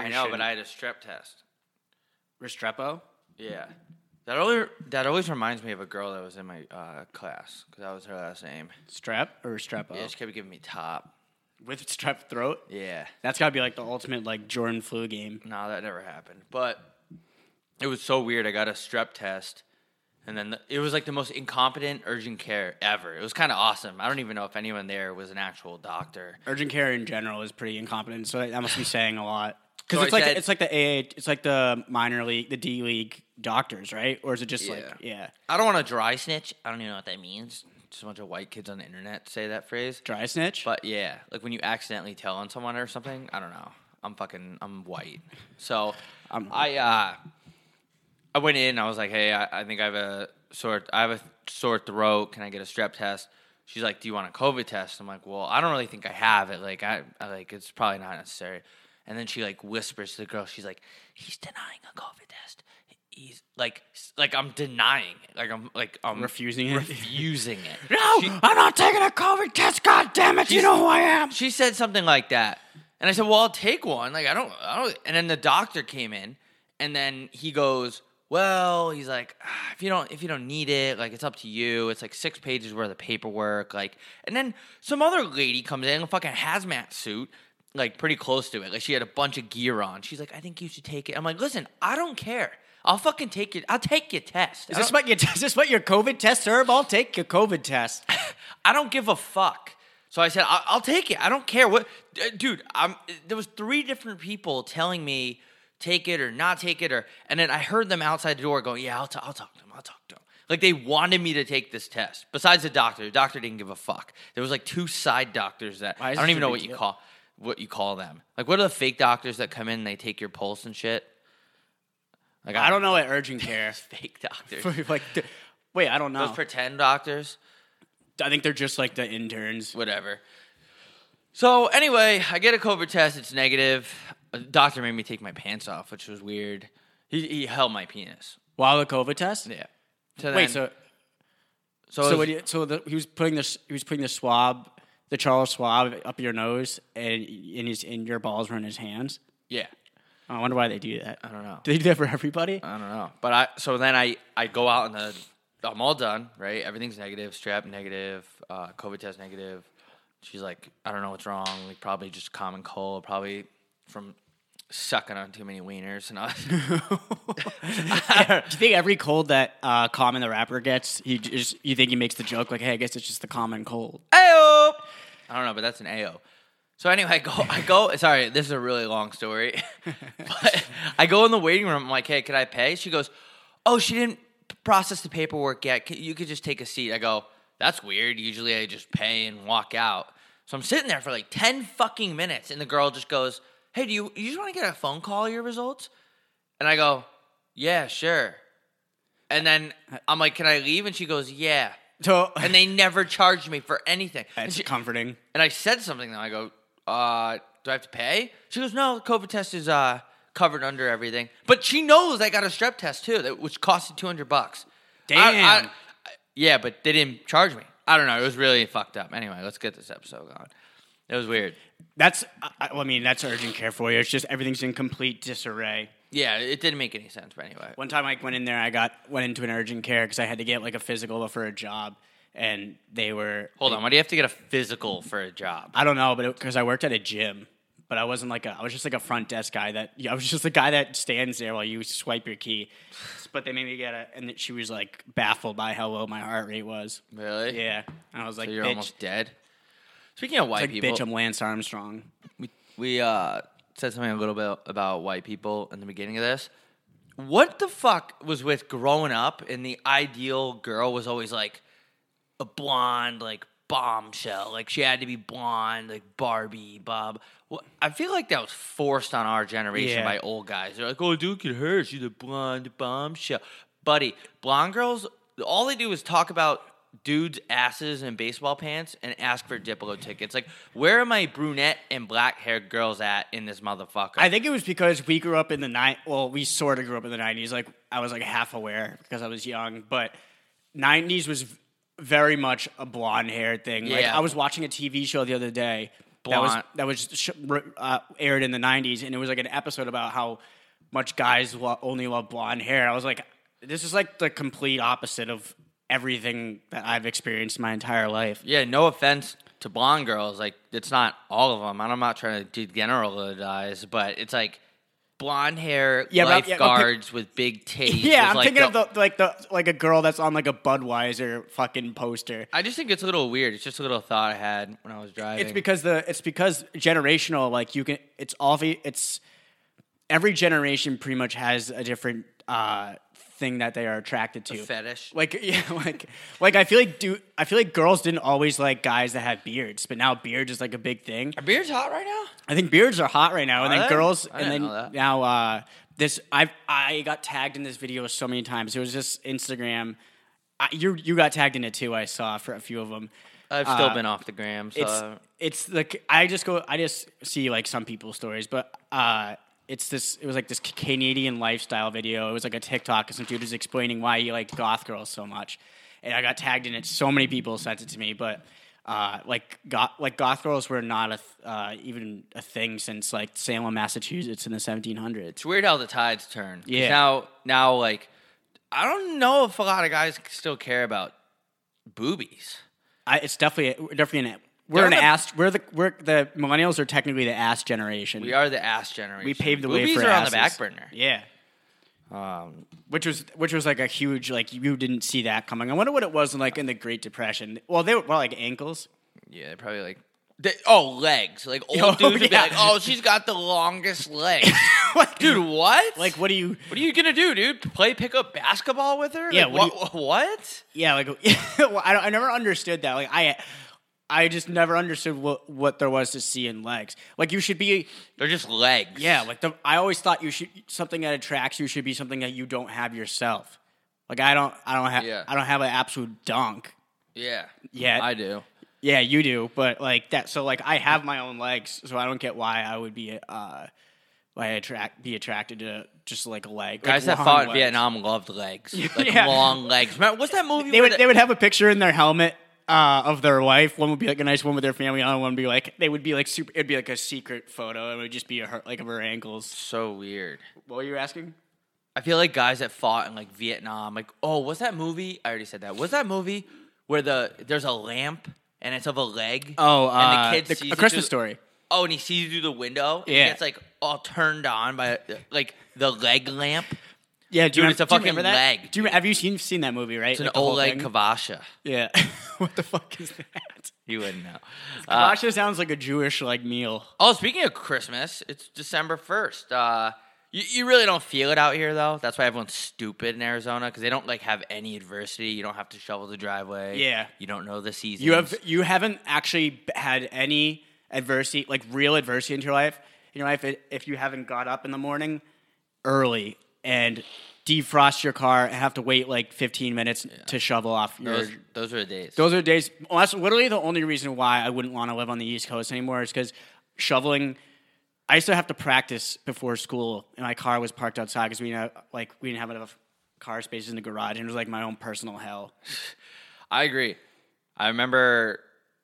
I know, but I had a strep test. Restrepo. Yeah. That always that always reminds me of a girl that was in my uh, class because that was her last name. Strep or Restrepo? Yeah, she kept giving me top. With strep throat. Yeah. That's got to be like the ultimate like Jordan flu game. No, that never happened. But it was so weird. I got a strep test, and then the, it was like the most incompetent urgent care ever. It was kind of awesome. I don't even know if anyone there was an actual doctor. Urgent care in general is pretty incompetent, so that must be saying a lot. Because So it's I like said- it's like the AA, it's like the minor league, the D league doctors, right? Or is it just like Yeah. yeah, I don't want to dry snitch. I don't even know what that means. Just a bunch of white kids on the internet say that phrase. dry snitch? But yeah, like when you accidentally tell on someone or something, I don't know. I'm fucking I'm white. So I'm- I uh I went in, I was like, Hey, I, I think I have a sore I have a sore throat, can I get a strep test? She's like, Do you want a COVID test? I'm like, Well, I don't really think I have it. Like I, I like it's probably not necessary. And then she like whispers to the girl, she's like, He's denying a COVID test. He's like like I'm denying it. Like I'm like I'm Refusing it? refusing it. no, She- I'm not taking a COVID test. God damn it! You know who I am. she said something like that, and I said, "Well, I'll take one." Like I don't, I don't. And then the doctor came in, and then he goes, "Well, he's like, ah, if you don't, if you don't need it, like it's up to you. It's like six pages worth of paperwork, like." And then some other lady comes in, a fucking hazmat suit. Like pretty close to it. Like she had a bunch of gear on. She's like, I think you should take it. I'm like, listen, I don't care. I'll fucking take it. I'll take your test. Is I this don't- what your is this what your COVID test, Herb? I'll take your COVID test. I don't give a fuck. So I said, I'll, I'll take it. I don't care what, D- dude. I'm. There was three different people telling me take it or not take it, or and then I heard them outside the door going, "Yeah, I'll, t- I'll talk to them. I'll talk to them." Like they wanted me to take this test. Besides the doctor, the doctor didn't give a fuck. There was like two side doctors that Why I don't this even a know big what you deal? call what you call them. Like what are the fake doctors that come in? and They take your pulse and shit. Like I don't know what urgent care. Fake doctors. like, th- wait, I don't know. Those pretend doctors. I think they're just like the interns. whatever. So anyway, I get a COVID test. It's negative. A doctor made me take my pants off, which was weird. He, he held my penis. While the COVID test. Yeah. So Wait, then- so so, so was- what you, so the, he was putting this he was putting the swab, the Charles swab up your nose, and in his in your balls were in his hands. yeah. I wonder why they do that. I don't know. Do they do that for everybody? I don't know. But I so then I I go out and the I'm all done, right? Everything's negative, strep negative, uh, COVID test negative. She's like, I don't know what's wrong. Like probably just common cold, probably from sucking on too many wieners and I do you think every cold that uh, Common the rapper gets, he just you think he makes the joke like, "Hey, I guess it's just the common cold." Ayo. I don't know, but that's an AO. So anyway, I go. I go. Sorry, this is a really long story, but I go in the waiting room. I'm like, "Hey, can I pay?" She goes, "Oh, she didn't process the paperwork yet. You could just take a seat." I go, "That's weird. Usually, I just pay and walk out." So I'm sitting there for like ten fucking minutes, and the girl just goes, "Hey, do you you just want to get a phone call your results?" And I go, "Yeah, sure." And then I'm like, "Can I leave?" And she goes, "Yeah." So And they never charged me for anything. And that's she- comforting. and I said something though. I go, uh, do I have to pay? She goes, no, the COVID test is uh covered under everything. But she knows I got a strep test too, that which costed two hundred bucks. I- I- Damn. I- yeah, but they didn't charge me. I don't know. It was really fucked up. Anyway, let's get this episode going. It was weird. That's I, I mean that's urgent care for you. It's just everything's in complete disarray. Yeah, it didn't make any sense. But anyway, One time I went in there, I got went into an urgent care because I had to get like a physical for a job, and they were hold on. Why do you have to get a physical for a job? I don't know, but because I worked at a gym, but I wasn't like a I was just like a front desk guy that I was just the guy that stands there while you swipe your key. But they made me get a, and she was like baffled by how low my heart rate was. Really? Yeah, and I was like, So you're bitch, almost dead. Speaking of white like, people, bitch, I'm Lance Armstrong. we we uh said something a little bit about white people in the beginning of this. What the fuck was with growing up and the ideal girl was always like a blonde, like bombshell. Like she had to be blonde, like Barbie, Bob. Well, I feel like that was forced on our generation Yeah. by old guys. They're like, "Oh, look at her, she's a blonde bombshell." Buddy, blonde girls, all they do is talk about dudes' asses and baseball pants and ask for Diplo tickets. Like, where are my brunette and black haired girls at in this motherfucker? I think it was because we grew up in the night. Well, we sort of grew up in the '90s. Like I was like half aware because I was young, but '90s was very much a blonde hair thing. Like Yeah. I was watching a TV show the other day, that was that was uh, aired in the '90s, and it was like an episode about how much guys lo- only love blonde hair. I was like, this is like the complete opposite of everything that I've experienced my entire life. Yeah, no offense to blonde girls. Like, it's not all of them. And I'm not trying to generalize, but it's like blonde hair Yeah, but- yeah, lifeguards with big titties. Yeah, I'm like thinking the- of the like the like a girl that's on like a Budweiser fucking poster. I just think it's a little weird. It's just a little thought I had when I was driving. It's because the it's because generational. Like you can, it's all the it's every generation pretty much has a different uh, thing that they are attracted to. fetish. Like yeah, like like I feel like do I feel like girls didn't always like guys that had beards, but now beards is like a big thing. Are beards hot right now? I think beards are hot right now, and then they? girls, I and then didn't know that. now uh, this I I got tagged in this video so many times. It was just Instagram. I, you you got tagged in it too. I saw for a few of them. I've still Uh, been off the gram, so It's it's like I just go I just see like some people's stories, but uh, it's this. It was like this Canadian lifestyle video. It was like a TikTok, and some dude was explaining why he liked goth girls so much, and I got tagged in it. So many people sent it to me, but uh, like goth like goth girls were not a th- uh, even a thing since like Salem, Massachusetts, in the 1700s. it's weird how the tides turn. Yeah. Now, now, like, I don't know if a lot of guys still care about boobies. I, it's definitely definitely an we're an the- ass. We're the we're the millennials are technically the ass generation. We are the ass generation. We paved the way boobies for are on the back burner. Yeah. Um, which was which was like a huge like you didn't see that coming. I wonder what it was in like in the Great Depression. Well, they were well, like ankles. yeah, they're probably like. They, oh, legs! Like old Oh, dudes would be like, "Oh, she's got the longest legs." Like, dude, what? like what are you? what are you gonna do, dude? Play pickup basketball with her? Yeah, Like, what do what? what? Yeah, like well, I don't, I never understood that. Like I. I just never understood what, what there was to see in legs. Like you should be, They're just legs. yeah. Like the, I always thought you should something that attracts you should be something that you don't have yourself. Like I don't, I don't have, Yeah. I don't have an absolute dunk. yeah, Yeah. I do. Yeah, you do, but like that. So like I have my own legs, so I don't get why I would be uh why I attract be attracted to just like a leg. Guys like that long fought in legs. Vietnam loved legs, like Yeah. long legs. Remember, what's that movie? They where would the- they would have a picture in their helmet uh, of their wife. One would be like a nice one with their family. Other one would be like they would be like super. It'd be like a secret photo. It would just be a, her, like of her ankles. so weird. What were you asking? I feel like guys that fought in like Vietnam, like oh, was that movie? I already said that. Was that movie where the there's a lamp and it's of a leg? Oh, and uh, the kid the- a Christmas through- story. Oh, and he sees you through the window. Yeah. gets like all turned on by like the leg lamp. Yeah, do Dude, you, it's a do you fucking remember that? leg, Do you, have you seen seen that movie? Right, It's an old the whole Oleg thing? Kavasha. Yeah. what the fuck is that? You wouldn't know. Uh, Kavasha sounds like a Jewish like meal. oh, speaking of Christmas, it's December first. Uh, you, you really don't feel it out here though. That's why everyone's stupid in Arizona because they don't like have any adversity. You don't have to shovel the driveway. Yeah. You don't know the season. You have you haven't actually had any adversity, like real adversity in your life. In your life, i- if you haven't got up in the morning early and defrost your car and have to wait like 15 minutes to shovel off your. those. Those are the days. Those are the days. Well, that's literally the only reason why I wouldn't want to live on the East Coast anymore is because shoveling. I used to have to practice before school, and my car was parked outside because we didn't have, like we didn't have enough car spaces in the garage, and it was like my own personal hell. I agree. I remember.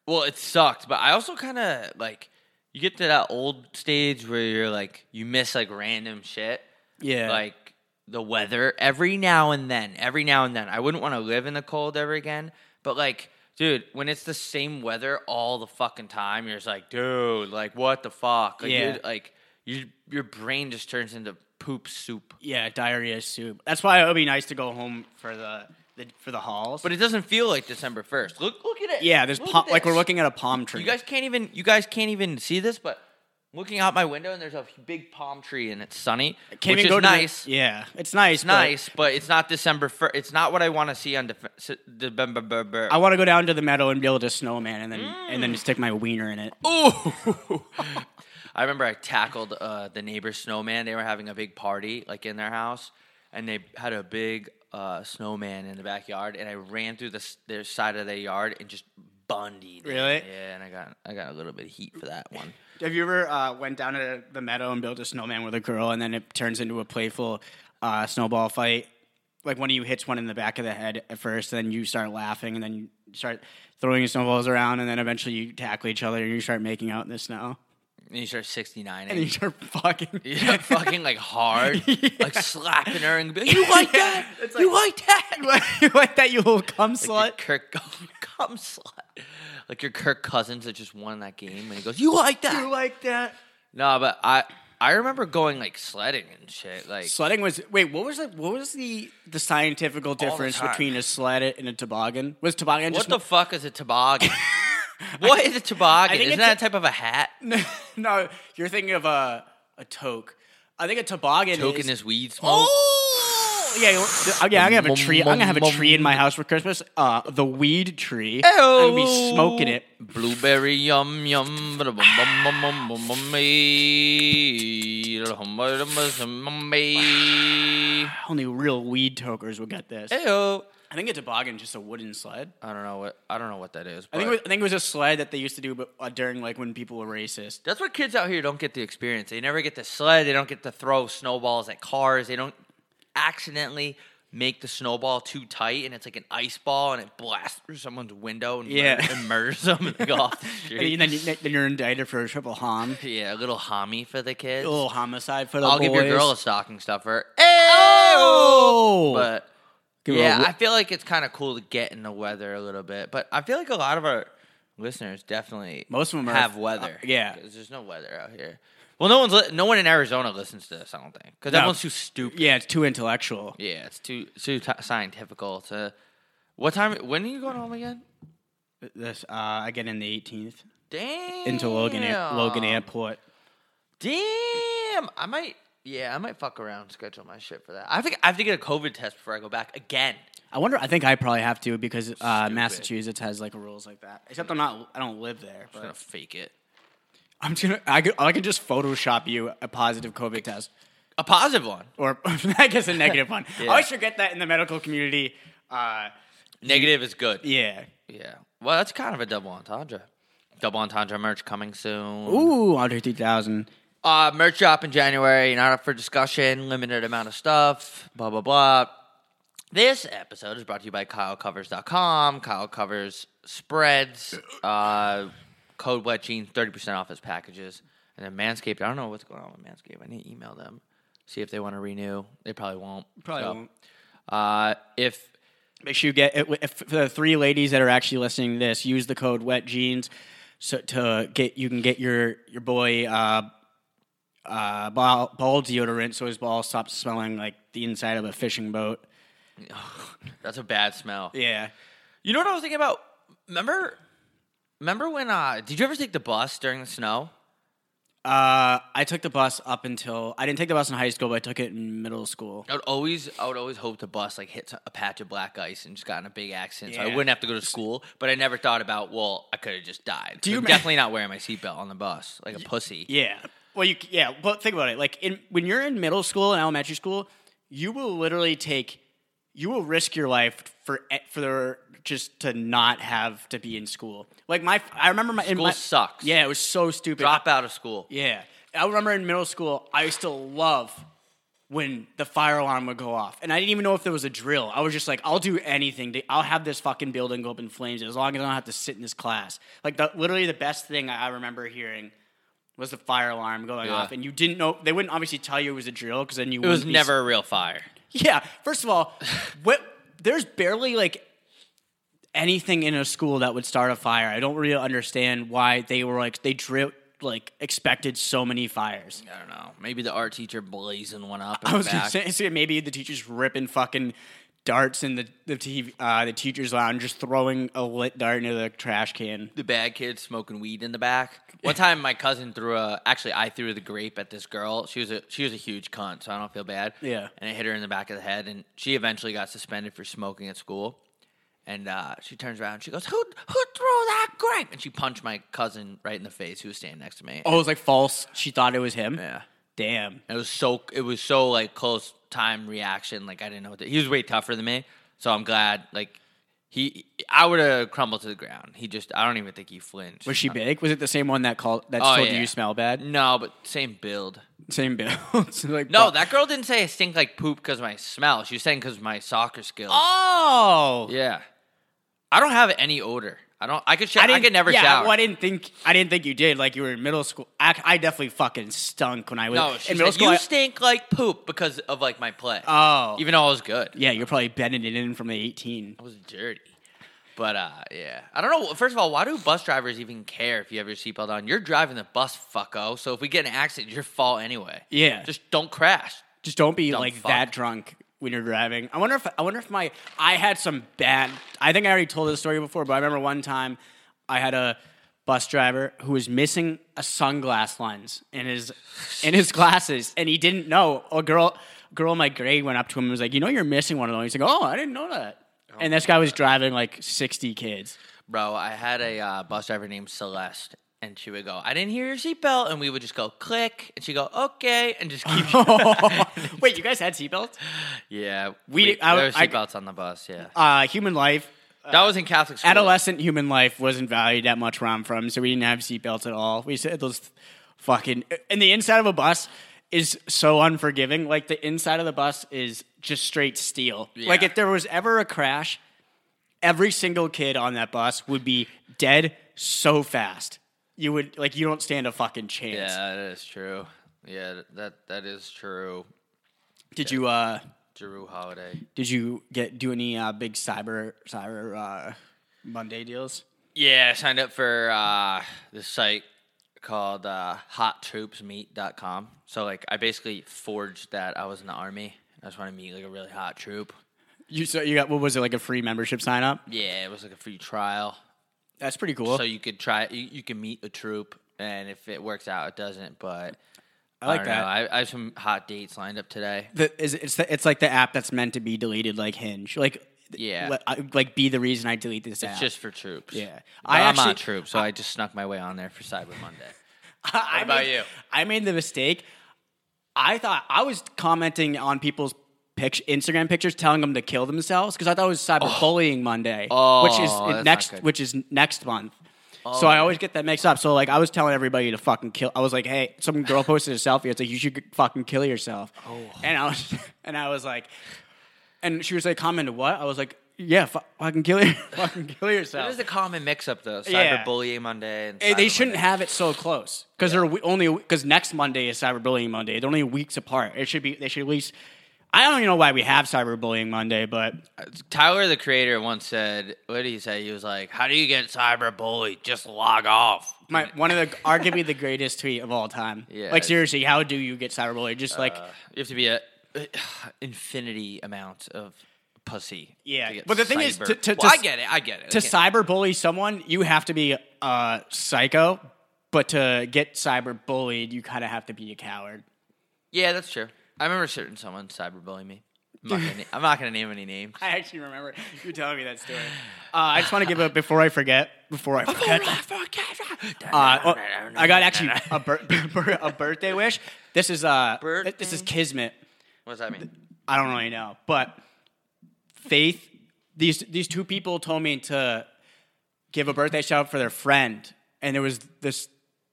Well, it sucked, but I also kind of like. You get to that old stage where you're like you miss like random shit. Yeah, like the weather every now and then every now and then i wouldn't want to live in the cold ever again but like dude when it's the same weather all the fucking time you're just like dude like what the fuck like, Yeah. dude, like you, your brain just turns into poop soup Yeah, diarrhea soup. That's why it would be nice to go home for the, the for the halls. but it doesn't feel like december 1st look look at it yeah, there's like we're looking at a palm tree. you guys can't even you guys can't even see this but looking out my window and there's a big palm tree and it's sunny Can't which is go to the- nice yeah, it's nice. It's nice, but it's not December first. It's not what I want to see on December. I want to go down to the meadow and build a snowman, and then and then stick my wiener in it. Ooh. I remember I tackled uh, the neighbor's snowman. They were having a big party, like in their house, and they had a big uh, snowman in the backyard. And I ran through the their side of their yard and just bundied. it. Really? Yeah, and I got I got a little bit of heat for that one. Have you ever uh, went down to the meadow and built a snowman with a girl, and then it turns into a playful uh, snowball fight? Like one of you hits one in the back of the head at first, then you start laughing, and then you start throwing snowballs around, and then eventually you tackle each other and you start making out in the snow. And you start 69 And you start fucking. You start fucking like hard, like slapping her and be like, you like that? you like that? you like that, you little cum Like slut? Kirk come slut. Like your Kirk Cousins that just won that game, and he goes, "You like that?" You like that? no, but I I remember going like sledding and shit. Like Sledding was wait. What was the what was the the scientific difference time. between a sled and a toboggan? Was toboggan what just the fuck is a toboggan? what is a toboggan? Isn't that a- a type of a hat? no? no, You're thinking of a a toque. I think a toboggan is. Token is. is weed oh, smoke. Oh yeah, yeah. I'm gonna have a tree. I'm gonna have a tree in my house for Christmas. Uh, the weed tree. I'm gonna be smoking it. Blueberry yum yum. Only real weed tokers will get this. Heyo. I think a toboggan just a wooden sled. I don't know what I don't know what that is. I think, it was, I think it was a sled that they used to do but, uh, during like when people were racist. That's what kids out here don't get the experience. They never get to sled. They don't get to throw snowballs at cars. They don't accidentally make the snowball too tight and it's like an ice ball and it blasts through someone's window and, Yeah. mur- and murders them and go off the street. And then, you, then you're indicted for a triple hom. yeah, a little homie for the kids. A little homicide for the I'll boys. give your girl a stocking stuffer. Oh! But Give yeah, I feel like it's kind of cool to get in the weather a little bit. But I feel like a lot of our listeners definitely Most of them are- have weather. uh, yeah. because there's no weather out here. Well, no one's li- no one in Arizona listens to this. I don't think because No. everyone's too stupid. Yeah, it's too intellectual. Yeah, it's too too t- scientifical. To what time? When are you going home again? This uh, I get in the 18th Damn. into Logan Air- Logan Airport. Damn. I might. Yeah, I might fuck around and schedule my shit for that. I think I have to get a COVID test before I go back again. I wonder. I think I probably have to because uh, Massachusetts has like rules like that. Except I'm not. I don't live there. I'm gonna fake it. I'm just gonna. I could, I could just Photoshop you a positive COVID test, A positive one. or I guess a negative one. Yeah. I always forget that in the medical community. Uh, Negative is good. yeah. Yeah. Well, that's kind of a double entendre. Double entendre merch coming soon. Ooh, Andre 3000. Uh, merch drop in January. Not up for discussion. Limited amount of stuff. Blah blah blah. This episode is brought to you by KyleCovers.com. Kyle Covers spreads. Uh, code Wet Jeans thirty percent off his packages. And then Manscaped. I don't know what's going on with Manscaped. I need to email them. See if they want to renew. They probably won't. Probably So, won't. Uh, if Make sure you get if, if the three ladies that are actually listening to this, use the code Wet Jeans so to get you can get your your boy uh, uh, ball, ball deodorant so his ball stops smelling like the inside of a fishing boat. that's a bad smell. Yeah. You know what I was thinking about? Remember, remember when? Uh, did you ever take the bus during the snow? Uh, I took the bus up until I didn't take the bus in high school, but I took it in middle school. I would always, I would always hope the bus like hit a patch of black ice and just got in a big accident, so I Yeah. wouldn't have to go to school. But I never thought about, well, I could have just died. Do you I'm definitely not wearing my seatbelt on the bus like a pussy? Yeah. Well, you yeah, but think about it. Like in when you're in middle school and elementary school, you will literally take you will risk your life for e, for the, just to not have to be in school. Like my I remember my School my, sucks. Yeah, it was so stupid. Drop out of school. Yeah. I remember in middle school, I used to love when the fire alarm would go off. And I didn't even know if there was a drill. I was just like, I'll do anything. To, I'll have this fucking building go up in flames as long as I don't have to sit in this class. Like, the, literally, the best thing I remember hearing was the fire alarm going Yeah. off. And you didn't know, they wouldn't obviously tell you it was a drill because then you It was never a real fire. Yeah. First of all, what, there's barely like anything in a school that would start a fire. I don't really understand why they were like, they drilled, like, expected so many fires. I don't know. Maybe the art teacher blazing one up. I was gonna say, say maybe the teacher's ripping fucking darts in the the TV, uh, the teacher's lounge, just throwing a lit dart into the trash can. the bad kids smoking weed in the back. One time, my cousin threw a. Actually, I threw the grape at this girl. She was a she was a huge cunt, so I don't feel bad. Yeah. And it hit her in the back of the head, and she eventually got suspended for smoking at school. And uh, she turns around, and she goes, "Who who threw that grape?" And she punched my cousin right in the face, who was standing next to me. Oh, it was like false. She thought it was him. Yeah. Damn. It was so it was so like close time reaction. Like I didn't know what to, he was way tougher than me, so I'm glad. Like he, I would have crumbled to the ground. He just I don't even think he flinched. Was she big? Was it the same one that called that Oh, told yeah. you you smell bad? No, but same build. Same build. So, like, No, that girl didn't say I stink like poop because my smell. She was saying because my soccer skills. Oh. Yeah. I don't have any odor. I don't. I could. Sh- I, didn't- could never yeah, shower. Well, I didn't think I didn't think you did. Like you were in middle school. I, I definitely fucking stunk when I was no, in middle said, school. you I- stink like poop because of like my play. oh, even though I was good. yeah, you're probably bending it in from the 18. I was dirty. But uh, yeah, I don't know. First of all, why do bus drivers even care if you have your seatbelt on? You're driving the bus, fucko. So if we get an accident, it's your fault anyway. Yeah. just don't crash. Just don't be Dumb like fuck. that drunk when you're driving. I wonder if I wonder if my I had some bad. I think I already told this story before, but I remember one time I had a bus driver who was missing a sunglass lens in his in his glasses, and he didn't know. A girl girl in my grade went up to him and was like, "You know, you're missing one of those." He's like, "Oh, I didn't know that." And this guy was driving like 60 kids. Bro, I had a uh, bus driver named Celeste, and she would go, "I didn't hear your seatbelt," and we would just go click, and she would go, "Okay," and just keep. Wait, you guys had seatbelts? yeah, We- we, I- there were seatbelts on the bus. Yeah, Uh, human life. that was in Catholic school. adolescent human life wasn't valued that much where I'm from, so we didn't have seatbelts at all. We said those fucking and the inside of a bus is so unforgiving. Like the inside of the bus is just straight steel. Like if there was ever a crash, every single kid on that bus would be dead so fast. You would like you don't stand a fucking chance. Yeah, that is true. Yeah, that that is true. Did you uh Jrue Holiday. did you get do any uh big cyber cyber uh Monday deals? Yeah, I signed up for uh, this site called uh, HotTroopsMeet.com. So like, I basically forged that I was in the army. I just want to meet like a really hot troop. You so you got what was it like a free membership sign up? Yeah, it was like a free trial. That's pretty cool. So you could try. You, you can meet a troop, and if it works out, it doesn't. But I like don't that. Know. I, I have some hot dates lined up today. the, is it's the, it's like the app that's meant to be deleted, like Hinge. Like Yeah. I- like be the reason I delete this app. It's just for troops. Yeah. But I I'm actually- not troop, so I just snuck my way on there for Cyber Monday. I about made- you? I made the mistake. I thought I was commenting on people's pic- Instagram pictures, telling them to kill themselves because I thought it was Cyberbullying Monday, Oh, which is next, which is next month. so I always get that mixed up. So like I was telling everybody to fucking kill. I was like, hey, some girl posted a selfie. It's like you should fucking kill yourself. Oh. And I was and I was like, and she was like, commented what? I was like, yeah, fu- fucking kill your, fucking kill yourself. That is a common mix-up though. Yeah. Cyberbullying Monday and Eh, they shouldn't Monday. have it so close because they're only because next Monday is Cyberbullying Monday. They're only weeks apart. It should be. They should at least. I don't even know why we have Cyberbullying Monday, but Tyler, the creator, once said, "What did he say?" He was like, "How do you get cyberbullied? Just log off." my one of the arguably the greatest tweet of all time. Yeah, like seriously, how do you get cyberbullied? Just like Uh, you have to be a infinity amount of pussy. Yeah, but the thing is, cyber- to- to- well, to- I get it. I get it. to cyberbully someone, you have to be a psycho. But to get cyberbullied, you kind of have to be a coward. yeah, that's true. I remember certain someone cyberbullying me. I'm not, gonna, na- I'm not gonna name any names. I actually remember you telling me that story. Uh, I just want to give a before I forget. Before I forget. Uh, oh, I got actually a, bir- a birthday wish. This is uh, this is kismet. What does that mean? I don't really know, but Faith. These these two people told me to give a birthday shout out for their friend, and there was this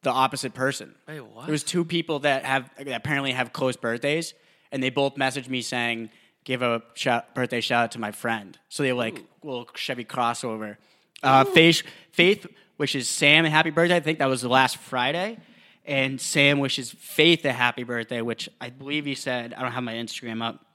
the opposite person. Wait, what? There was two people that have that apparently have close birthdays, and they both messaged me saying, "Give a shout, birthday shout out to my friend." So they were like little Chevy crossover. Uh, Faith, Faith wishes Sam a happy birthday. I think that was the last Friday, and Sam wishes Faith a happy birthday, which I believe he said. I don't have my Instagram up.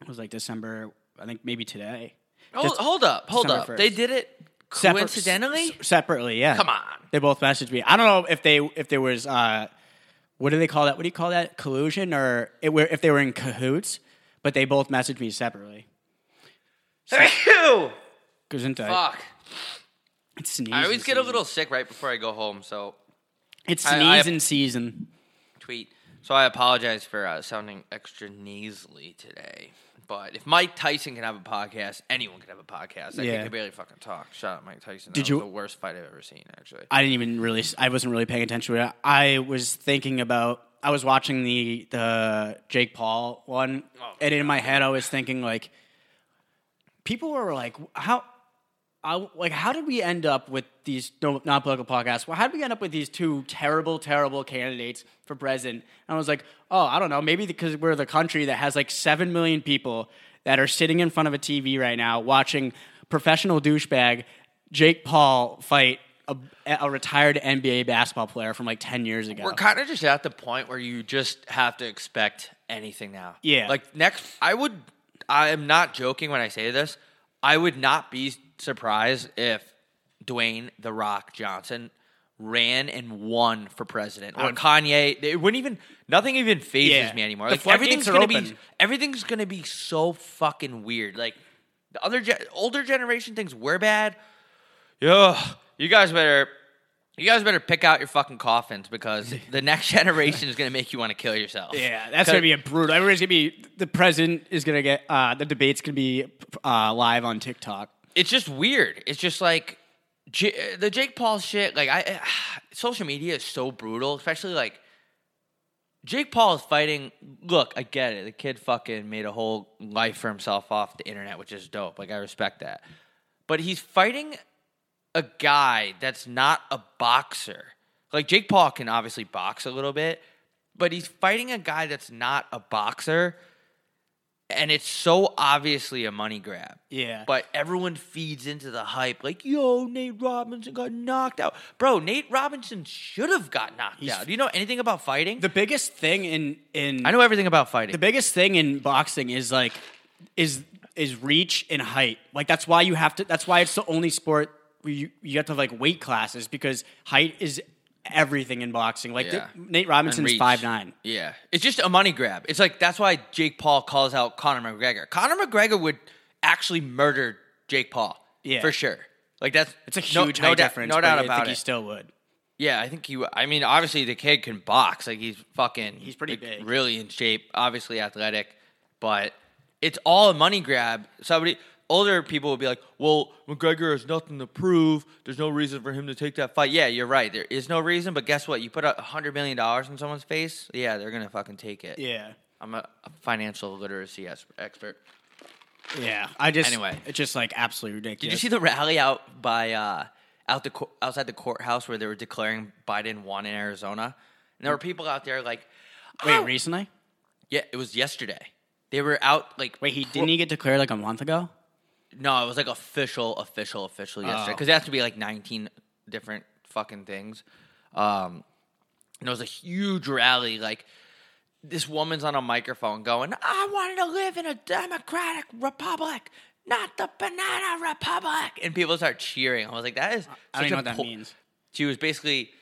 It was like December. I think maybe today. Oh, Just- hold up, hold December up. They did it Separ- coincidentally. s- separately, yeah. Come on. They both messaged me. I don't know if they if there was uh, what do they call that? What do you call that? Collusion or it, were- if they were in cahoots? But they both messaged me separately. Ew! Gesundheit. Fuck. It's sneezing. I always get a little sick right before I go home, so It's I- I- sneezing season. tweet. So I apologize for uh, sounding extra nasally today. But if Mike Tyson can have a podcast, anyone can have a podcast. I Yeah. can barely fucking talk. Shout out Mike Tyson. Did that you- Was the worst fight I've ever seen, actually. I didn't even really. I wasn't really paying attention to it. I was thinking about. I was watching the the Jake Paul one, Oh, and in my head, I was thinking like, people were like, how. I, like, how did we end up with these non-political podcasts? Well, how did we end up with these two terrible, terrible candidates for president? And I was like, oh, I don't know. Maybe because we're the country that has like seven million people that are sitting in front of a TV right now watching professional douchebag Jake Paul fight a, a retired NBA basketball player from like ten years ago. We're kind of just at the point where you just have to expect anything now. Yeah. Like next, I would. I am not joking when I say this. I would not be surprised if Dwayne the Rock Johnson ran and won for president or Kanye. It wouldn't even. Nothing even phases Yeah. me anymore. Like everything's gonna be. Everything's gonna be so fucking weird. Like the other ge- older generation thinks we're bad. Yeah, you guys better. You guys better pick out your fucking coffins because the next generation is going to make you want to kill yourself. Yeah, that's gonna be a brutal. Everybody's gonna be. The president is gonna get. Uh, the debate's gonna be uh, live on TikTok. It's just weird. It's just like J- the Jake Paul shit. Like I, social media is so brutal, especially like Jake Paul is fighting. Look, I get it. The kid fucking made a whole life for himself off the internet, which is dope. Like I respect that. But he's fighting a guy that's not a boxer. Like Jake Paul can obviously box a little bit, but he's fighting a guy that's not a boxer. And it's so obviously a money grab. Yeah. But everyone feeds into the hype, like, yo, Nate Robinson got knocked out. Bro, Nate Robinson should have got knocked out. Do you know anything about fighting? The biggest thing in in I know everything about fighting. the biggest thing in boxing is like is is reach and height. Like that's why you have to. That's why it's the only sport you you have to have like weight classes because height is everything in boxing. Like Yeah. Nate Robinson's reach. five nine. Yeah. It's just a money grab. It's like that's why Jake Paul calls out Conor McGregor. Conor McGregor would actually murder Jake Paul. Yeah. For sure. Like that's It's a no- huge no, height doubt- difference. No but doubt I about think it. he still would. Yeah, I think he. I mean, obviously the kid can box. Like he's fucking. He's pretty like, big. Really in shape. Obviously athletic, but it's all a money grab. Somebody older people will be like, "Well, McGregor has nothing to prove. There's no reason for him to take that fight." Yeah, you're right. There is no reason. But guess what? You put a hundred million dollars in someone's face. Yeah, they're gonna fucking take it. Yeah. I'm a, a financial literacy expert. Yeah. I just Anyway. it's just like absolutely ridiculous. Did you see the rally out by uh, out the cour- outside the courthouse where they were declaring Biden won in Arizona? And there were people out there like, Wait, "Oh, recently? Yeah, it was yesterday. They were out like Wait, he didn't he get declared like a month ago? No, it was like official, official, official yesterday Oh. because it has to be like nineteen different fucking things. Um, and it was a huge rally. Like this woman's on a microphone going, "I wanted to live in a democratic republic." Not the banana republic, and people start cheering. I was like, "That is." I don't know what that means. She was basically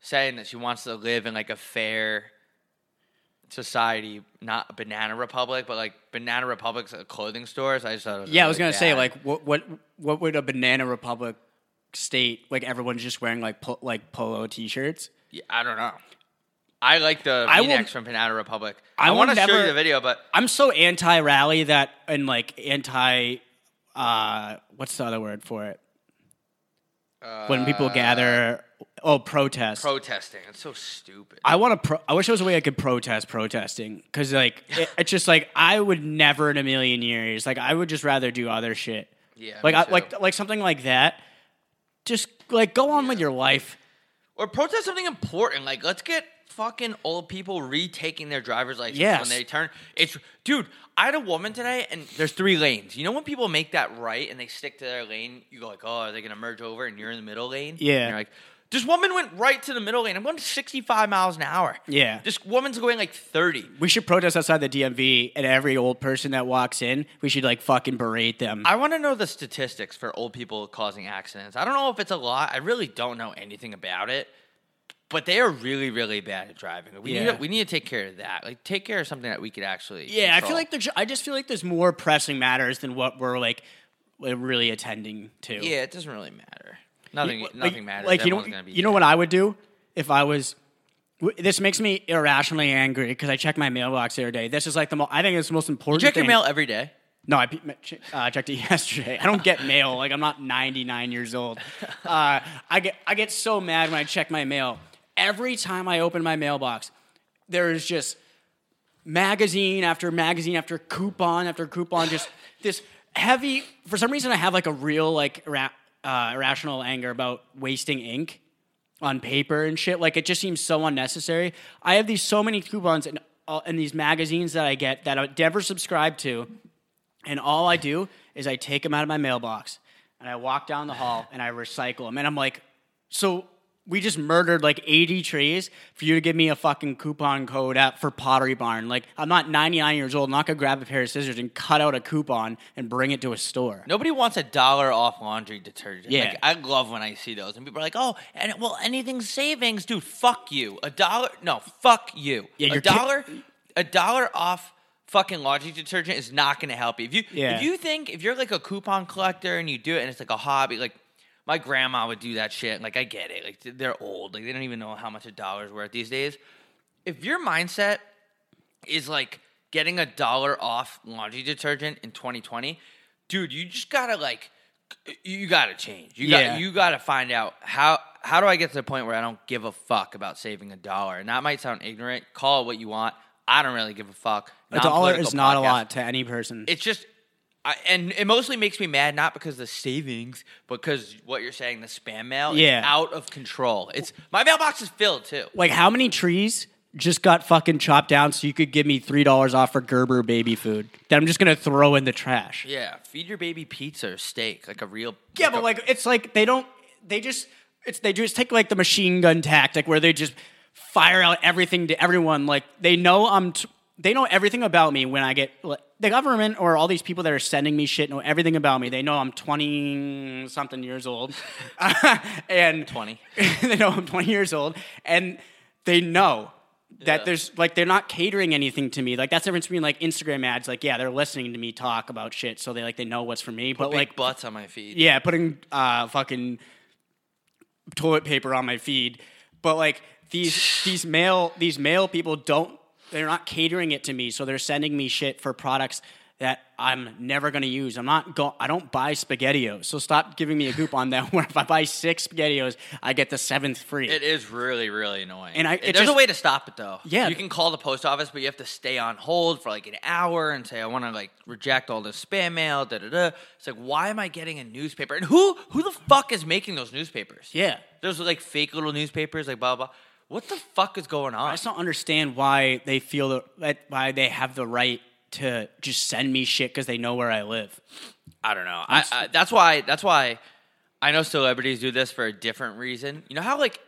saying that she wants to live in like a fair society, not banana republic, but like banana republics at clothing stores. I just thought it was Yeah, I was gonna say like what what what would a banana republic state like everyone's just wearing like po- like polo t-shirts? Yeah, I don't know. I like the I will- V-necks from Banana Republic. I I, want to show you the video, but I'm so anti rally that and like anti uh what's the other word for it? when people gather oh protest. protesting. It's so stupid. I want to. Pro- I wish there was a way I could protest protesting because, like, it, it's just like I would never in a million years. Like, I would just rather do other shit. Yeah, like, I, like, like something like that. Just like go on with your life. or protest something important. Like, let's get fucking old people retaking their driver's license Yes. when they turn. It's dude. I had a woman today, and there's three lanes. You know when people make that right and they stick to their lane, you go like, "Oh, are they gonna merge over?" And you're in the middle lane. Yeah. And you're like, this woman went right to the middle lane. I'm going 65 miles an hour. Yeah. This woman's going like 30. We should protest outside the DMV, and every old person that walks in, we should like fucking berate them. I want to know the statistics for old people causing accidents. I don't know if it's a lot. I really don't know anything about it. But they are really, really bad at driving. We need to, we need to take care of that. Like take care of something that we could actually. yeah, I feel like there's. I just feel like there's more pressing matters than what we're like really attending to. yeah, it doesn't really matter. Nothing, nothing matters. Like you know, you know what I would do if I was. w- This makes me irrationally angry because I check my mailbox other day. This is like the most. I think it's the most You important. check your mail every day. No, I uh, checked it yesterday. I don't get mail. Like I'm not 99 years old. Uh, I get I get so mad when I check my mail. Every time I open my mailbox, there is just magazine after magazine after coupon after coupon. Just this heavy. For some reason, I have like a real like ira- uh, irrational anger about wasting ink on paper and shit. Like it just seems so unnecessary. I have these so many coupons and and these magazines that I get that I never subscribe to, and all I do is I take them out of my mailbox and I walk down the hall and I recycle them. And I'm like, so we just murdered like 80 trees for you to give me a fucking coupon code at, for Pottery Barn. Like, I'm not 99 years old. I'm not gonna grab a pair of scissors and cut out a coupon and bring it to a store. Nobody wants a dollar off laundry detergent. Yeah. Like, I love when I see those. And people are like, oh, and well, anything savings, dude, fuck you. A dollar, no, fuck you. Yeah, a you're ki- dollar, a dollar off fucking laundry detergent is not going to help you. If you, Yeah. if you think, if you're like a coupon collector and you do it and it's like a hobby, like my grandma would do that shit. Like, I get it. Like, they're old. Like, they don't even know how much a dollar's worth these days. If your mindset is like getting a dollar off laundry detergent in 2020, dude, you just gotta like, you gotta change. You Yeah. got you gotta find out how how do I get to the point where I don't give a fuck about saving a dollar? And that might sound ignorant. Call it what you want. I don't really give a fuck. A dollar is not a lot to any person. It's just. I, and it mostly makes me mad not because of the savings, but because what you're saying, the spam mail, Yeah. is out of control. It's my mailbox is filled too. like, how many trees just got fucking chopped down so you could give me $3 off for Gerber baby food that I'm just gonna throw in the trash? Yeah, feed your baby pizza or steak, like a real. Yeah, like but a- like it's like they don't. They just it's they just take like the machine gun tactic where they just fire out everything to everyone. Like they know I'm. T- they know everything about me when I get the government or all these people that are sending me shit know everything about me. They know I'm twenty something years old, and 20. they know I'm twenty years old, and they know. That Yeah. there's like they're not catering anything to me. Like that's the difference between like Instagram ads. Like yeah, they're listening to me talk about shit, so they like they know what's for me. But big like butts on my feet. yeah, putting uh, fucking toilet paper on my feed. But like these these male these male people don't they're not catering it to me, so they're sending me shit for products that I'm never gonna use. I'm not go I don't buy spaghettios. So stop giving me a coupon that where if I buy six spaghettios, I get the seventh free. It is really, really annoying. And I- There's it a just- way to stop it though. Yeah. you can call the post office, but you have to stay on hold for like an hour and say, "I want to like reject all this spam mail." Da da da. It's like, why am I getting a newspaper? And who who the fuck is making those newspapers? yeah. those like fake little newspapers, like blah blah. What the fuck is going on? I just don't understand why they feel that why they have the right to just send me shit because they know where I live. I don't know. I, I, that's why. That's why I know celebrities do this for a different reason. You know how like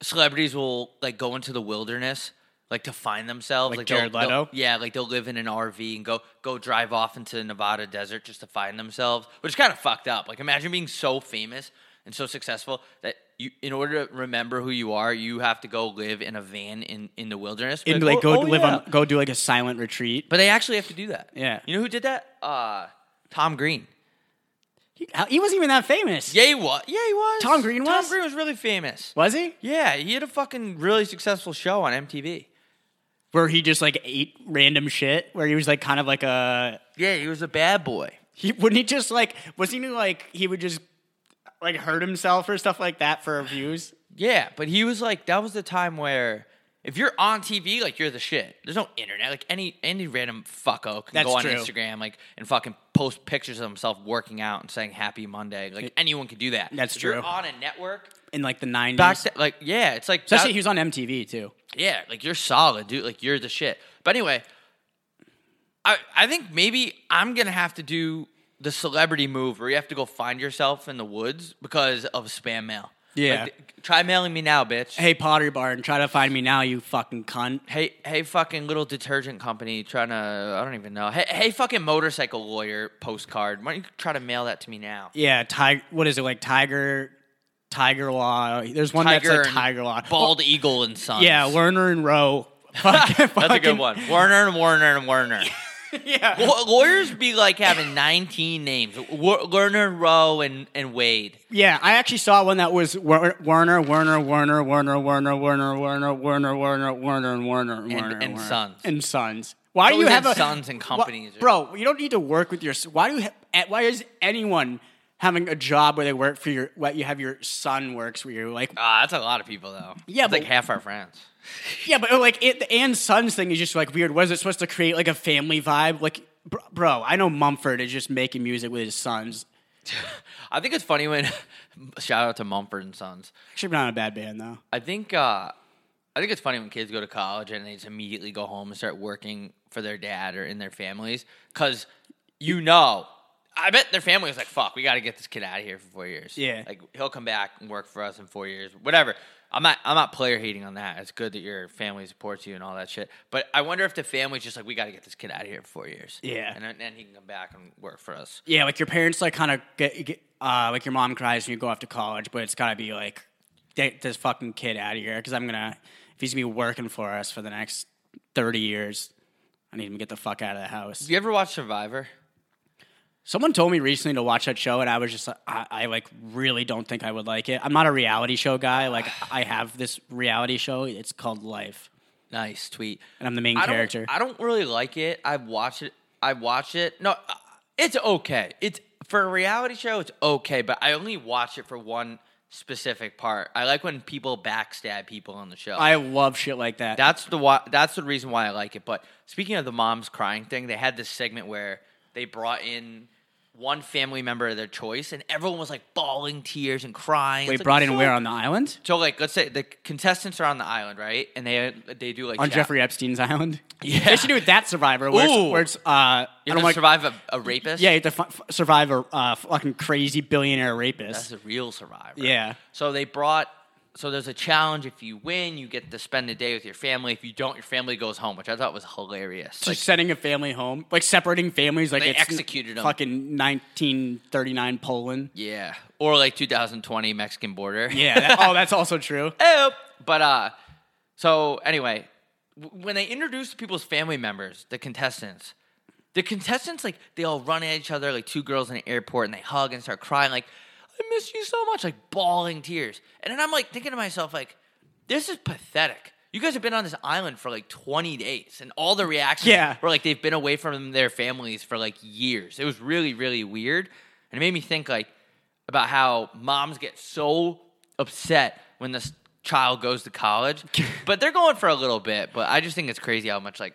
celebrities will like go into the wilderness like to find themselves, Like they'll- Jared they'll- Leto? yeah, like they'll live in an RV and go go drive off into the Nevada desert just to find themselves, which is kind of fucked up. Like imagine being so famous and so successful that you, in order to remember who you are, you have to go live in a van in in the wilderness. And like "Oh, go oh, live yeah." on go do like a silent retreat. But they actually have to do that. Yeah. You know who did that? Uh, Tom Green. He, he wasn't even that famous. Yeah, he was. Yeah, he was. Tom Green Tom was? Green was really famous. Was he? Yeah, he had a fucking really successful show on MTV. Where he just like ate random shit. Where he was like kind of like a. Yeah, he was a bad boy. He wouldn't he just like was he like he would just like hurt himself or stuff like that for views. Yeah, but he was like that was the time where if you're on TV, like you're the shit. There's no internet. Like any any random fucko can That's go on true. Instagram like and fucking post pictures of himself working out and saying Happy Monday. Like anyone could do that. That's if You're true. on a network. In like the nineties. Back to, like yeah, it's like Especially that- he was on MTV too. Yeah, like you're solid, dude. Like you're the shit. But anyway, I I think maybe I'm gonna have to do the celebrity move where you have to go find yourself in the woods because of spam mail. Yeah. Like, try mailing me now, bitch. Hey Pottery Barn, try to find me now, you fucking cunt. Hey, hey, fucking little detergent company trying to, I don't even know. Hey, hey, fucking motorcycle lawyer postcard. Why don't you try to mail that to me now? Yeah, tiger. What is it like? Tiger, Tiger Law. There's one Tiger that's like Tiger Law. Bald Eagle and Sons. Yeah, Lerner and Rowe. Fucking- That's a good one. Warner and Warner and Warner. Yeah. Law- Lawyers be like having 19 names. Werner, Rowe, and, and Wade. Yeah, I actually saw one that was Wer- Werner, Werner, Werner, Werner, Werner, Werner, Werner, Werner, Werner, Werner, and Werner, Werner, and Werner. Sons. and Sons. Why do you have a sons and companies bro? You don't need to work with your. Why do you? Ha- why is anyone having a job where they work for your? What you have your son works where you're Like, Ah, that's a lot of people, though. Yeah, It's like half our friends. yeah, but like it, the and sons thing is just like weird. Was it supposed to create like a family vibe? Like, bro, I know Mumford is just making music with his sons. I think it's funny when, shout out to Mumford and Sons. Actually, not a bad band though. I think uh, I think it's funny when kids go to college and they just immediately go home and start working for their dad or in their families because you know I bet their family was like, "Fuck, we got to get this kid out of here for four years." Yeah. like he'll come back and work for us in four years, whatever. I'm not, I'm not player hating on that. It's good that your family supports you and all that shit. But I wonder if the family's just like, "We got to get this kid out of here for four years." Yeah. and then, he can come back and work for us. Yeah, like your parents like kind of get, get uh, like your mom cries when you go off to college, but it's gotta be like get this fucking kid out of here because I'm gonna if he's gonna be working for us for the next thirty years, I need him to get the fuck out of the house. You ever watch Survivor? Someone told me recently to watch that show, and I was just like, I, I like really don't think I would like it. I'm not a reality show guy. Like I have this reality show. It's called Life, Nice tweet. and I'm the main I don't- character. I don't really like it. I watch it. I watch it. No, uh, it's okay. It's for a reality show. It's okay, but I only watch it for one specific part. I like when people backstab people on the show. I love shit like that. that's the why. That's the reason why I like it. But speaking of the mom's crying thing, they had this segment where they brought in one family member of their choice, and everyone was like bawling tears and crying. Wait, It's like, brought in where on the island? So like, let's say the contestants are on the island, right? And they they do like On chat- Jeffrey Epstein's island? Yeah. They should do it that Survivor, where Ooh. it's, where it's uh, You don't have to like. survive a, a rapist. Yeah, you have to f- survive a uh, fucking crazy billionaire rapist. That's a real survivor. Yeah. So they brought. So there's a challenge. If you win, you get to spend a day with your family. If you don't, your family goes home, which I thought was hilarious. Just Like, sending a family home, like separating families, like They it's executed 'em. Fucking 1939 Poland. yeah, or like 2020 Mexican border. Yeah. that- oh, that's also true. Yep. But uh, so anyway, w- when they introduced people's family members, the contestants, the contestants like they all run at each other like two girls in an airport and they hug and start crying like, "I miss you so much," like bawling tears. And then I'm like thinking to myself like, this is pathetic. You guys have been on this island for like 20 days, and all the reactions Yeah. were like they've been away from their families for like years. It was really, really weird, and it made me think like about how moms get so upset when this child goes to college, but they're going for a little bit. But I just think it's crazy how much like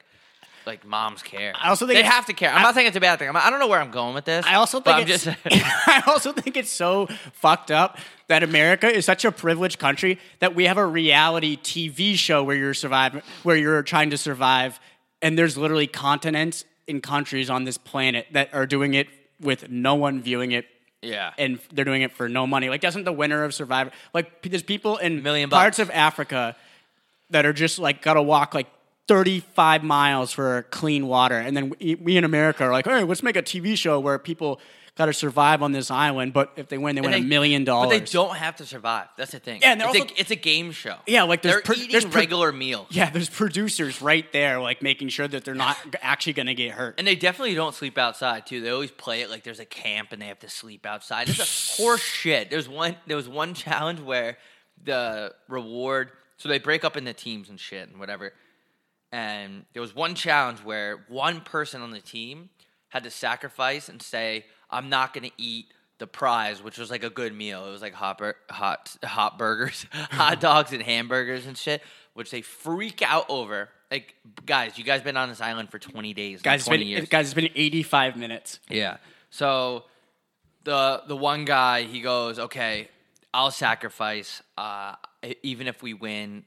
like moms care. I also think they have to care. I'm I- not saying it's a bad thing. I'm, I don't know where I'm going with this. I also think it's, just I also think it's so fucked up that America is such a privileged country that we have a reality TV show where you're surviving, where you're trying to survive, and there's literally continents and countries on this planet that are doing it with no one viewing it. yeah. And they're doing it for no money. Like, doesn't the winner of Survivor like there's people in Million parts bucks. of Africa that are just like gotta walk like 35 miles for clean water. And then we, we in America are like, hey, let's make a TV show where people got to survive on this island. But if they win, they win a million dollars. But they don't have to survive. That's the thing. Yeah, and they're it's, also- a, it's a game show. Yeah, like, there's they're pro- eating there's pro- regular meals. Yeah, there's producers right there, like making sure that they're not actually going to get hurt. And they definitely don't sleep outside too. They always play it like there's a camp and they have to sleep outside. It's a horse shit. There's one there was one challenge where the reward so they break up into teams and shit and whatever. And there was one challenge where one person on the team had to sacrifice and say, I'm not gonna eat the prize, which was like a good meal. It was like hot bur- hot hot burgers, hot dogs and hamburgers and shit, which they freak out over. Like guys, you guys been on this island for 20 days, guys, it's 20 been, years. guys, it's been 85 minutes. Yeah. So the the one guy he goes, okay, I'll sacrifice. Uh, even if we win,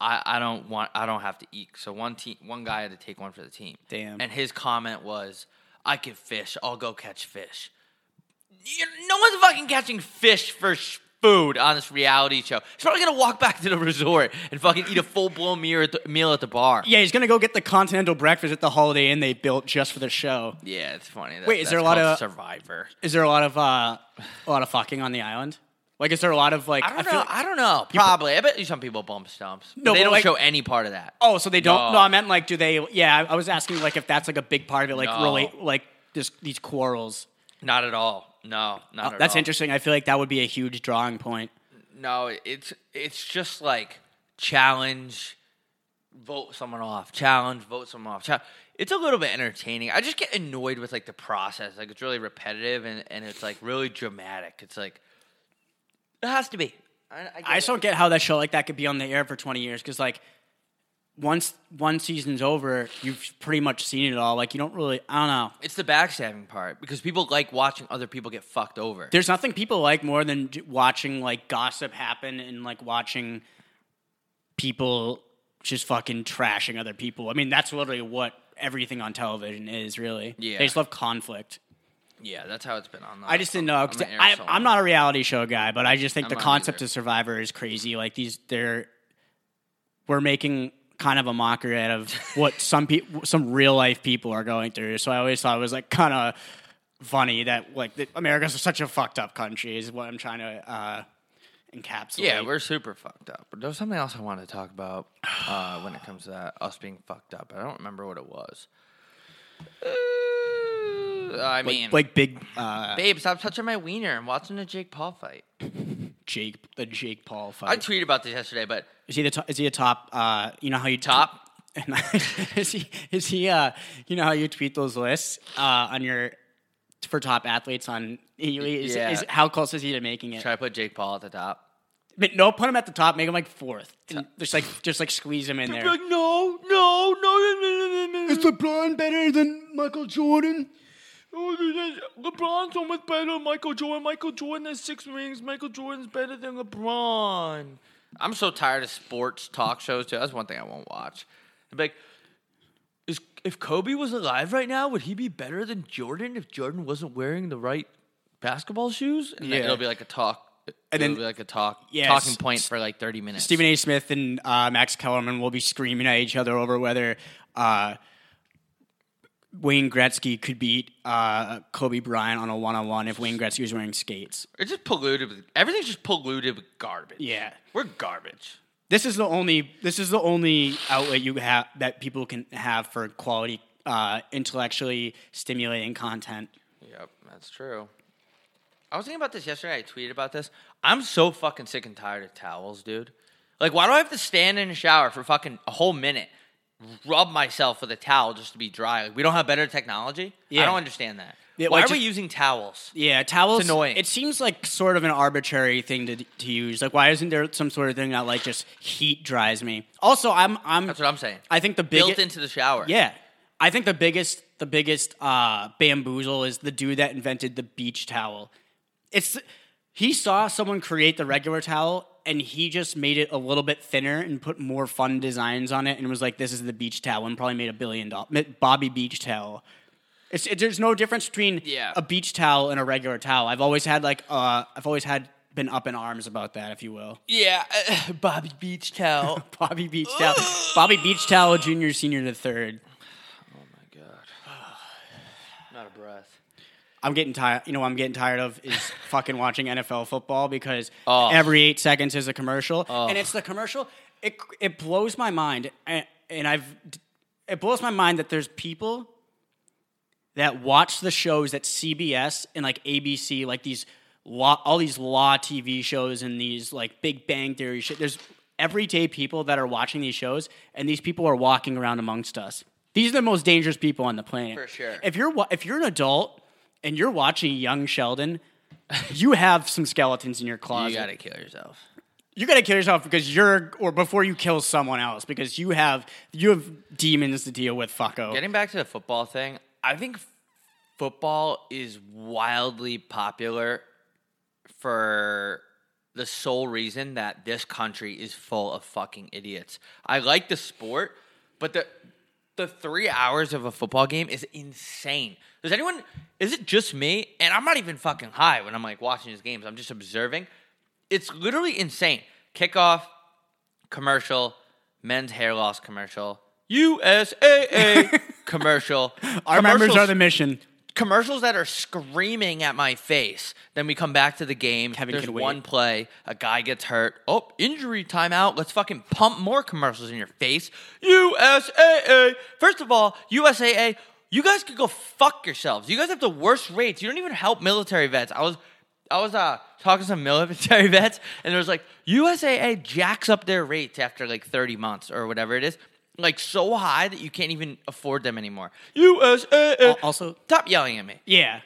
I, I don't want I don't have to eat. So one team one guy had to take one for the team. Damn. And his comment was, I can fish. I'll go catch fish. You, no one's fucking catching fish for sh- food on this reality show. He's probably gonna walk back to the resort and fucking eat a full blown meal at the, meal at the bar. Yeah, he's to go get the continental breakfast at the Holiday Inn they built just for the show. Yeah, it's funny. That, Wait, is there a lot of- Survivor? Is there a lot of uh, a lot of fucking on the island? Like, is there a lot of like? I don't feel know. like- I don't know. Probably. I bet you some people bump stumps. No, they don't like- show any part of that. oh, so they don't? No. No. I meant like, do they? Yeah, I, I was asking like if that's like a big part of it, like No. really, like this these quarrels. Not at all. No, not oh, at That's all. interesting. I feel like that would be a huge drawing point. No, it's it's just like challenge, vote someone off. Challenge, vote someone off. Chal- it's a little bit entertaining. I just get annoyed with like the process. Like it's really repetitive and, and it's like really dramatic. It's like it has to be. I, I, I just don't get how that show like that could be on the air for 20 years because like once one season's over, you've pretty much seen it all. Like you don't really, I don't know. It's the backstabbing part because people like watching other people get fucked over. There's nothing people like more than watching like gossip happen and like watching people just fucking trashing other people. I mean, that's literally what everything on television is, really. Yeah. They just love conflict. Yeah, that's how it's been on. The, I just didn't know. on 'cause the I, I'm not a reality show guy, but I just think I'm the concept either. of Survivor is crazy. Like these, they're we're making kind of a mockery out of what some people, some real life people are going through. So I always thought it was like kind of funny that like that America's such a fucked up country is what I'm trying to uh, encapsulate. Yeah, we're super fucked up. But there's something else I wanted to talk about uh, when it comes to that us being fucked up. I don't remember what it was. Uh, I mean, like, like big uh, babe, stop touching my wiener. I'm watching the Jake Paul fight. Jake, the Jake Paul fight. I tweeted about this yesterday, but is he the to- is he a top? Uh, you know how you top. is he is he uh you know how you tweet those lists uh on your for top athletes on Ely? Is, Yeah. is how close is he to making it? Should I put Jake Paul at the top? But no, put him at the top, make him like fourth. And just like just like squeeze him in there. no, no, no, no, no, no, no. LeBron better than Michael Jordan? LeBron's so much better than Michael Jordan. Michael Jordan has six rings. Michael Jordan's better than LeBron. I'm so tired of sports talk shows too. That's one thing I won't watch. They'll be like, is if Kobe was alive right now, would he be better than Jordan if Jordan wasn't wearing the right basketball shoes? And then Yeah. it'll be like a talk. And And then- then be like a talk Yes. talking point for like 30 minutes. Stephen A. Smith and uh, Max Kellerman will be screaming at each other over whether uh, Wayne Gretzky could beat uh, Kobe Bryant on a one-on-one if Wayne Gretzky was wearing skates. It's just polluted. With, everything's just polluted with garbage. Yeah. We're garbage. This is the only this is the only outlet you have that people can have for quality uh, intellectually stimulating content. Yep, that's true. I was thinking about this yesterday. I tweeted about this. I'm so fucking sick and tired of towels, dude. Like, why do I have to stand in a shower for fucking a whole minute, rub myself with a towel just to be dry? Like, we don't have better technology. Yeah. I don't understand that. Yeah, why like are we using towels? Yeah, towels. It's annoying. It seems like sort of an arbitrary thing to to use. Like, why isn't there some sort of thing that like just heat dries me? Also, I'm I'm That's what I'm saying. I think the Built into the shower. yeah. I think the biggest the biggest uh, bamboozle is the dude that invented the beach towel. It's he saw someone create the regular towel and he just made it a little bit thinner and put more fun designs on it and was like, "This is the beach towel," and probably made a billion dollars. Bobby Beach towel. It's it, there's no difference between Yeah. a beach towel and a regular towel. I've always had like uh I've always had been up in arms about that, if you will. Yeah. uh, Bobby Beach towel. Bobby Beach towel, Bobby Beach towel, junior, senior to third. oh my god. Not a breath. I'm getting tired. You know, what I'm getting tired of is fucking watching NFL football because Oh. every eight seconds is a commercial, oh. and it's the commercial. It it blows my mind, and, and I've it blows my mind that there's people that watch the shows at CBS and like ABC, like these law, all these law TV shows and these like Big Bang Theory shit. There's everyday people that are watching these shows, and these people are walking around amongst us. These are the most dangerous people on the planet. For sure. If you're if you're an adult and you're watching young Sheldon, you have some skeletons in your closet. You gotta kill yourself. you gotta kill yourself because you're or before you kill someone else because you have you have demons to deal with. Fucko. Getting back to the football thing, I think football is wildly popular for the sole reason that this country is full of fucking idiots. I like the sport, but the the three hours of a football game is insane. Does anyone? Is it just me? And I'm not even fucking high when I'm like watching these games. I'm just observing. It's literally insane. Kickoff, commercial, men's hair loss commercial, USAA commercial. Our members are the mission. Commercials that are screaming at my face. Then we come back to the game. Kevin There's can wait. one play, a guy gets hurt. Oh, injury timeout. Let's fucking pump more commercials in your face. USAA. First of all, USAA, you guys could go fuck yourselves. You guys have the worst rates. You don't even help military vets. I was I was uh, talking to some military vets, and there was like USAA jacks up their rates after like 30 months or whatever it is, like so high that you can't even afford them anymore. USAA. Al- also- stop yelling at me. Yeah.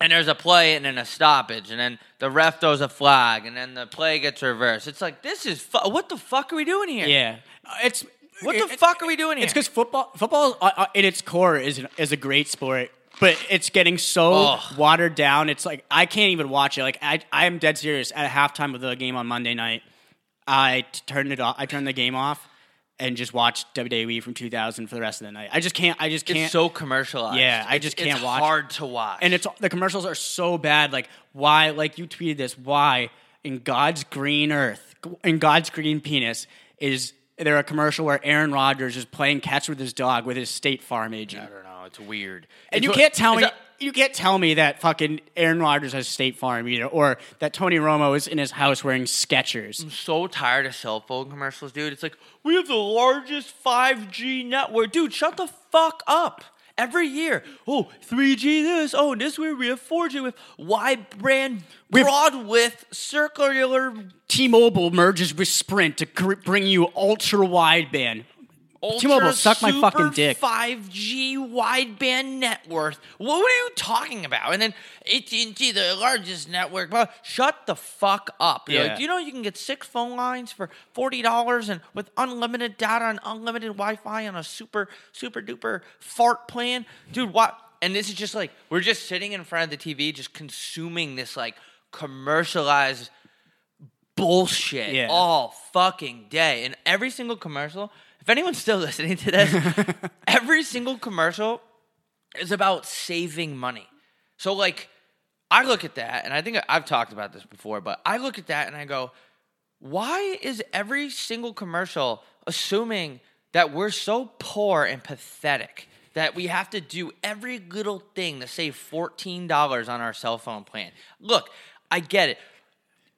And there's a play and then a stoppage, and then the ref throws a flag, and then the play gets reversed. It's like this is fu- what the fuck are we doing here? Yeah. It's What the it- fuck are we doing here? It's because football, football uh, uh, in its core is an, is a great sport, but it's getting so Ugh. watered down. It's like I can't even watch it. Like I, I am dead serious. At halftime of the game on Monday night, I t- turned it off. I turned the game off, and just watch WWE from 2000 for the rest of the night. I just can't. I just can't. It's so commercialized. Yeah, I just can't watch. it's hard to watch. and it's the commercials are so bad. Like why? Like you tweeted this. Why in God's green earth, in God's green penis, is there a commercial where Aaron Rodgers is playing catch with his dog with his State Farm agent? I don't know. It's weird. And It's you what- can't tell me. that- you can't tell me that fucking Aaron Rodgers has State Farm either, or that Tony Romo is in his house wearing Skechers. I'm so tired of cell phone commercials, dude. It's like we have the largest 5G network, dude. Shut the fuck up. Every year, oh, 3G this, oh, this year we have 4G with wide brand, broad width, circular, T-Mobile merges with Sprint to bring you ultra wideband. Ultra T-Mobile, suck my fucking dick. 5G wideband net worth. What are you talking about? And then AT&T, the largest network. Blah. Shut the fuck up. You're like, Yeah. Do you know you can get six phone lines for forty dollars and with unlimited data and unlimited Wi-Fi on a super super duper fart plan, dude? What? And this is just like we're just sitting in front of the TV, just consuming this like commercialized bullshit Yeah. all fucking day. And every single commercial, if anyone's still listening to this, every single commercial is about saving money. So, like, I look at that, and I think I've talked about this before, but I look at that and I go, why is every single commercial assuming that we're so poor and pathetic that we have to do every little thing to save $14 on our cell phone plan? Look, I get it.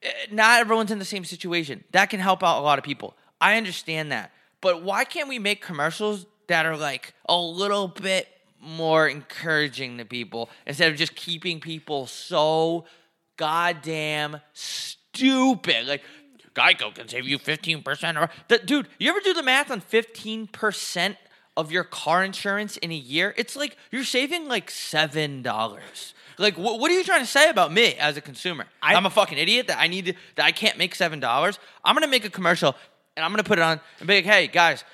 Eh, Not everyone's in the same situation. That can help out a lot of people. I understand that. But why can't we make commercials that are like a little bit more encouraging to people instead of just keeping people so goddamn stupid? Like, Geico can save you 15% or the, dude, you ever do the math on 15% of your car insurance in a year? It's like you're saving like seven dollars. Like, wh- what are you trying to say about me as a consumer? I- I'm a fucking idiot that I need to, that I can't make seven dollars. I'm gonna make a commercial and I'm gonna put it on and be like, hey guys,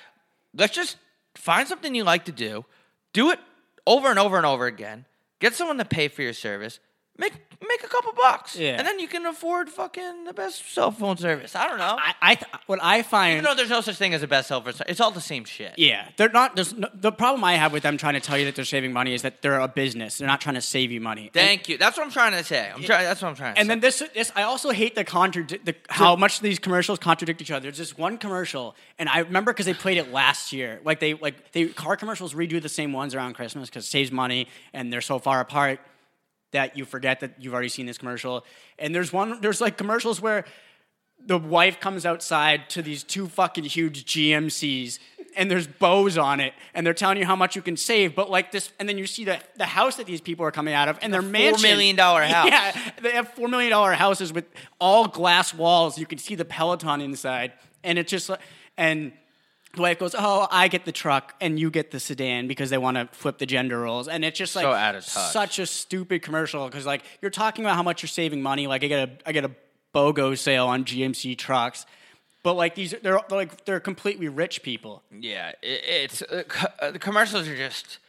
let's just find something you like to do, do it over and over and over again, get someone to pay for your service, make make a couple bucks, Yeah. and then you can afford fucking the best cell phone service. I don't know. I, I th- what I find. Even though there's no such thing as a best cell phone service, it's all the same shit. Yeah, they're not. There's no, the problem I have with them trying to tell you that they're saving money is that they're a business. They're not trying to save you money. Thank you. That's what I'm trying to say. I'm trying. That's what I'm trying to And say. then this, this I also hate the contradict the, how much these commercials contradict each other. There's this one commercial, and I remember because they played it last year. Like they like they car commercials redo the same ones around Christmas because it saves money, and they're so far apart that you forget that you've already seen this commercial. And there's one, there's like commercials where the wife comes outside to these two fucking huge GMCs and there's bows on it and they're telling you how much you can save but like this and then you see the, the house that these people are coming out of and their $4 mansion million house. yeah they have four million dollar houses with all glass walls you can see the peloton inside and it's just like and the wife goes oh i get the truck and you get the sedan because they want to flip the gender roles and it's just like So out of touch. such a stupid commercial because like you're talking about how much you're saving money like i get a i get a BOGO sale on GMC trucks. But like these, they're, they're like they're completely rich people. Yeah, it, it's uh, co- uh, the commercials are just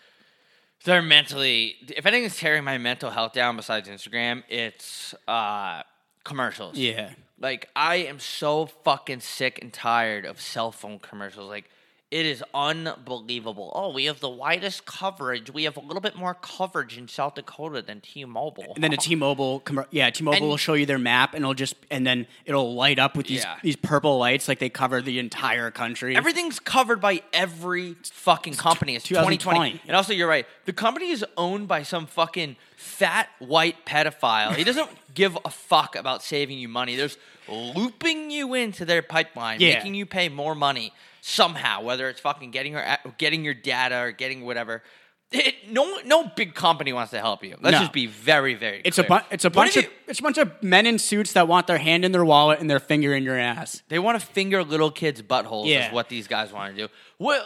they're mentally. If anything's tearing my mental health down besides Instagram, it's uh, commercials. Yeah. Like I am so fucking sick and tired of cell phone commercials. Like it is unbelievable. Oh, we have the widest coverage. We have a little bit more coverage in South Dakota than T-Mobile. And then a T-Mobile, commer- yeah, T-Mobile And- will show you their map, and it'll just, and then it'll light up with these Yeah. these purple lights, like they cover the entire country. Everything's covered by every fucking company. It's 2020. 2020. And also, you're right. The company is owned by some fucking fat white pedophile. He doesn't give a fuck about saving you money. There's looping you into their pipeline, Yeah. making you pay more money somehow, whether it's fucking getting your getting your data or getting whatever. It, no, no big company wants to help you. Let's No. just be very, very. it's a clear. bu- it's a bunch of you- it's a bunch of men in suits that want their hand in their wallet and their finger in your ass. They want to finger little kids' buttholes. Yeah. Is what these guys want to do. What,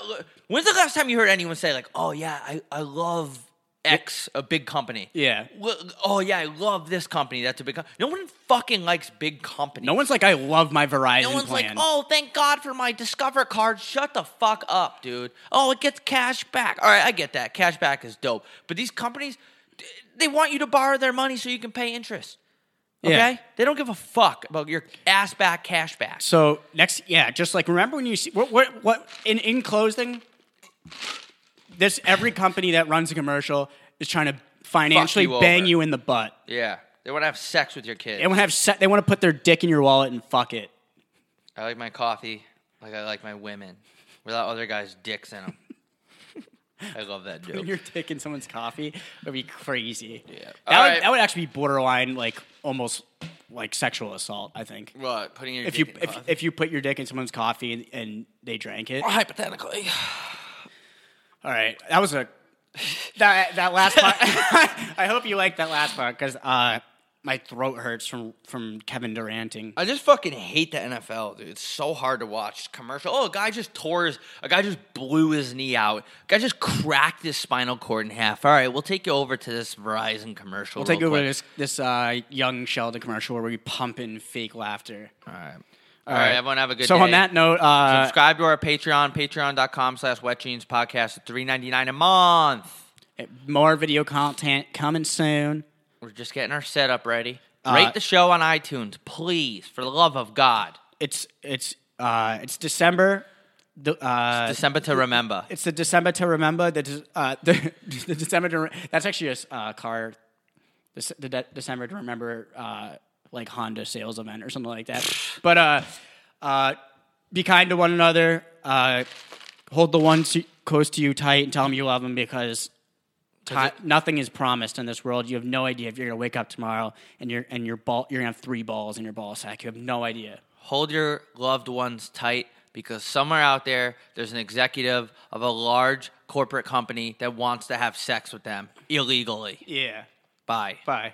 when's the last time you heard anyone say like, "Oh yeah, I, I love X, a big company." Yeah. Oh yeah, I love this company. That's a big. Com-. No one fucking likes big companies. No one's like, I love my Verizon No one's plan. like, "Oh, thank God for my Discover card." Shut the fuck up, dude. Oh, it gets cash back. All right, I get that. Cash back is dope. But these companies, they want you to borrow their money so you can pay interest. Okay, Yeah. they don't give a fuck about your ass back cash back. So next, yeah, just like remember when you see what what, what in in closing, this every company that runs a commercial is trying to financially you bang over. you in the butt. Yeah, they want to have sex with your kids. They want to have se- they want to put their dick in your wallet and fuck it. I like my coffee like I like my women, without other guys' dicks in them. I love that joke. Putting your dick in someone's coffee would be crazy. Yeah. That, All would, right. that would actually be borderline like almost like sexual assault. I think What? Putting your if you dick in if, if you put your dick in someone's coffee and, and they drank it. hypothetically. All right, that was a that that last part. I hope you liked that last part because uh, my throat hurts from from Kevin Duranting. I just fucking hate the NFL, dude. It's so hard to watch. Commercial. Oh, a guy just tore his. A guy just blew his knee out. A guy just cracked his spinal cord in half. All right, we'll take you over to this Verizon commercial. We'll take real over quick. this this uh, young Sheldon commercial where we pump in fake laughter. All right. All right, everyone have a good day. so day. on that note, uh, subscribe to our Patreon, patreon.com slash wet jeans podcast at three ninety nine a month. more video content coming soon. We're just getting our setup ready. Uh, Rate the show on iTunes, please, for the love of God. It's it's uh, it's December. The, uh, December to remember. it's the December to remember. The, uh, the, the December to re- that's actually a uh, car. The, the de- December to remember, uh, like Honda sales event or something like that. but uh, uh, be kind to one another. Uh, hold the ones close to you tight and tell them you love them because. ti- nothing is promised in this world. You have no idea if you're gonna wake up tomorrow and you're and your ball you're gonna have three balls in your ball sack. You have no idea. hold your loved ones tight because somewhere out there there's an executive of a large corporate company that wants to have sex with them illegally. Yeah. Bye. Bye.